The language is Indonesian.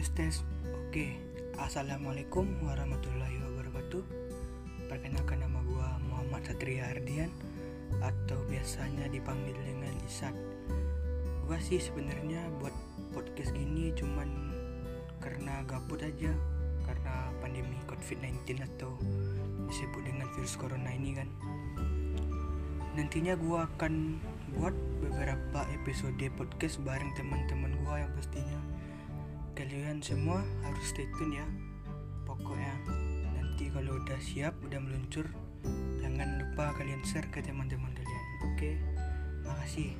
tes tes. Oke, assalamualaikum warahmatullahi wabarakatuh. Perkenalkan nama gua Muhammad Satria Ardian atau biasanya dipanggil dengan Isak. Gua sih sebenarnya buat podcast gini cuman karena gabut aja karena pandemi COVID-19 atau disebut dengan virus corona ini kan. Nantinya gua akan buat beberapa episode podcast bareng teman-teman gua yang pastinya kalian semua harus stay tune ya. Pokoknya nanti kalau udah siap udah meluncur jangan lupa kalian share ke teman-teman kalian oke? Makasih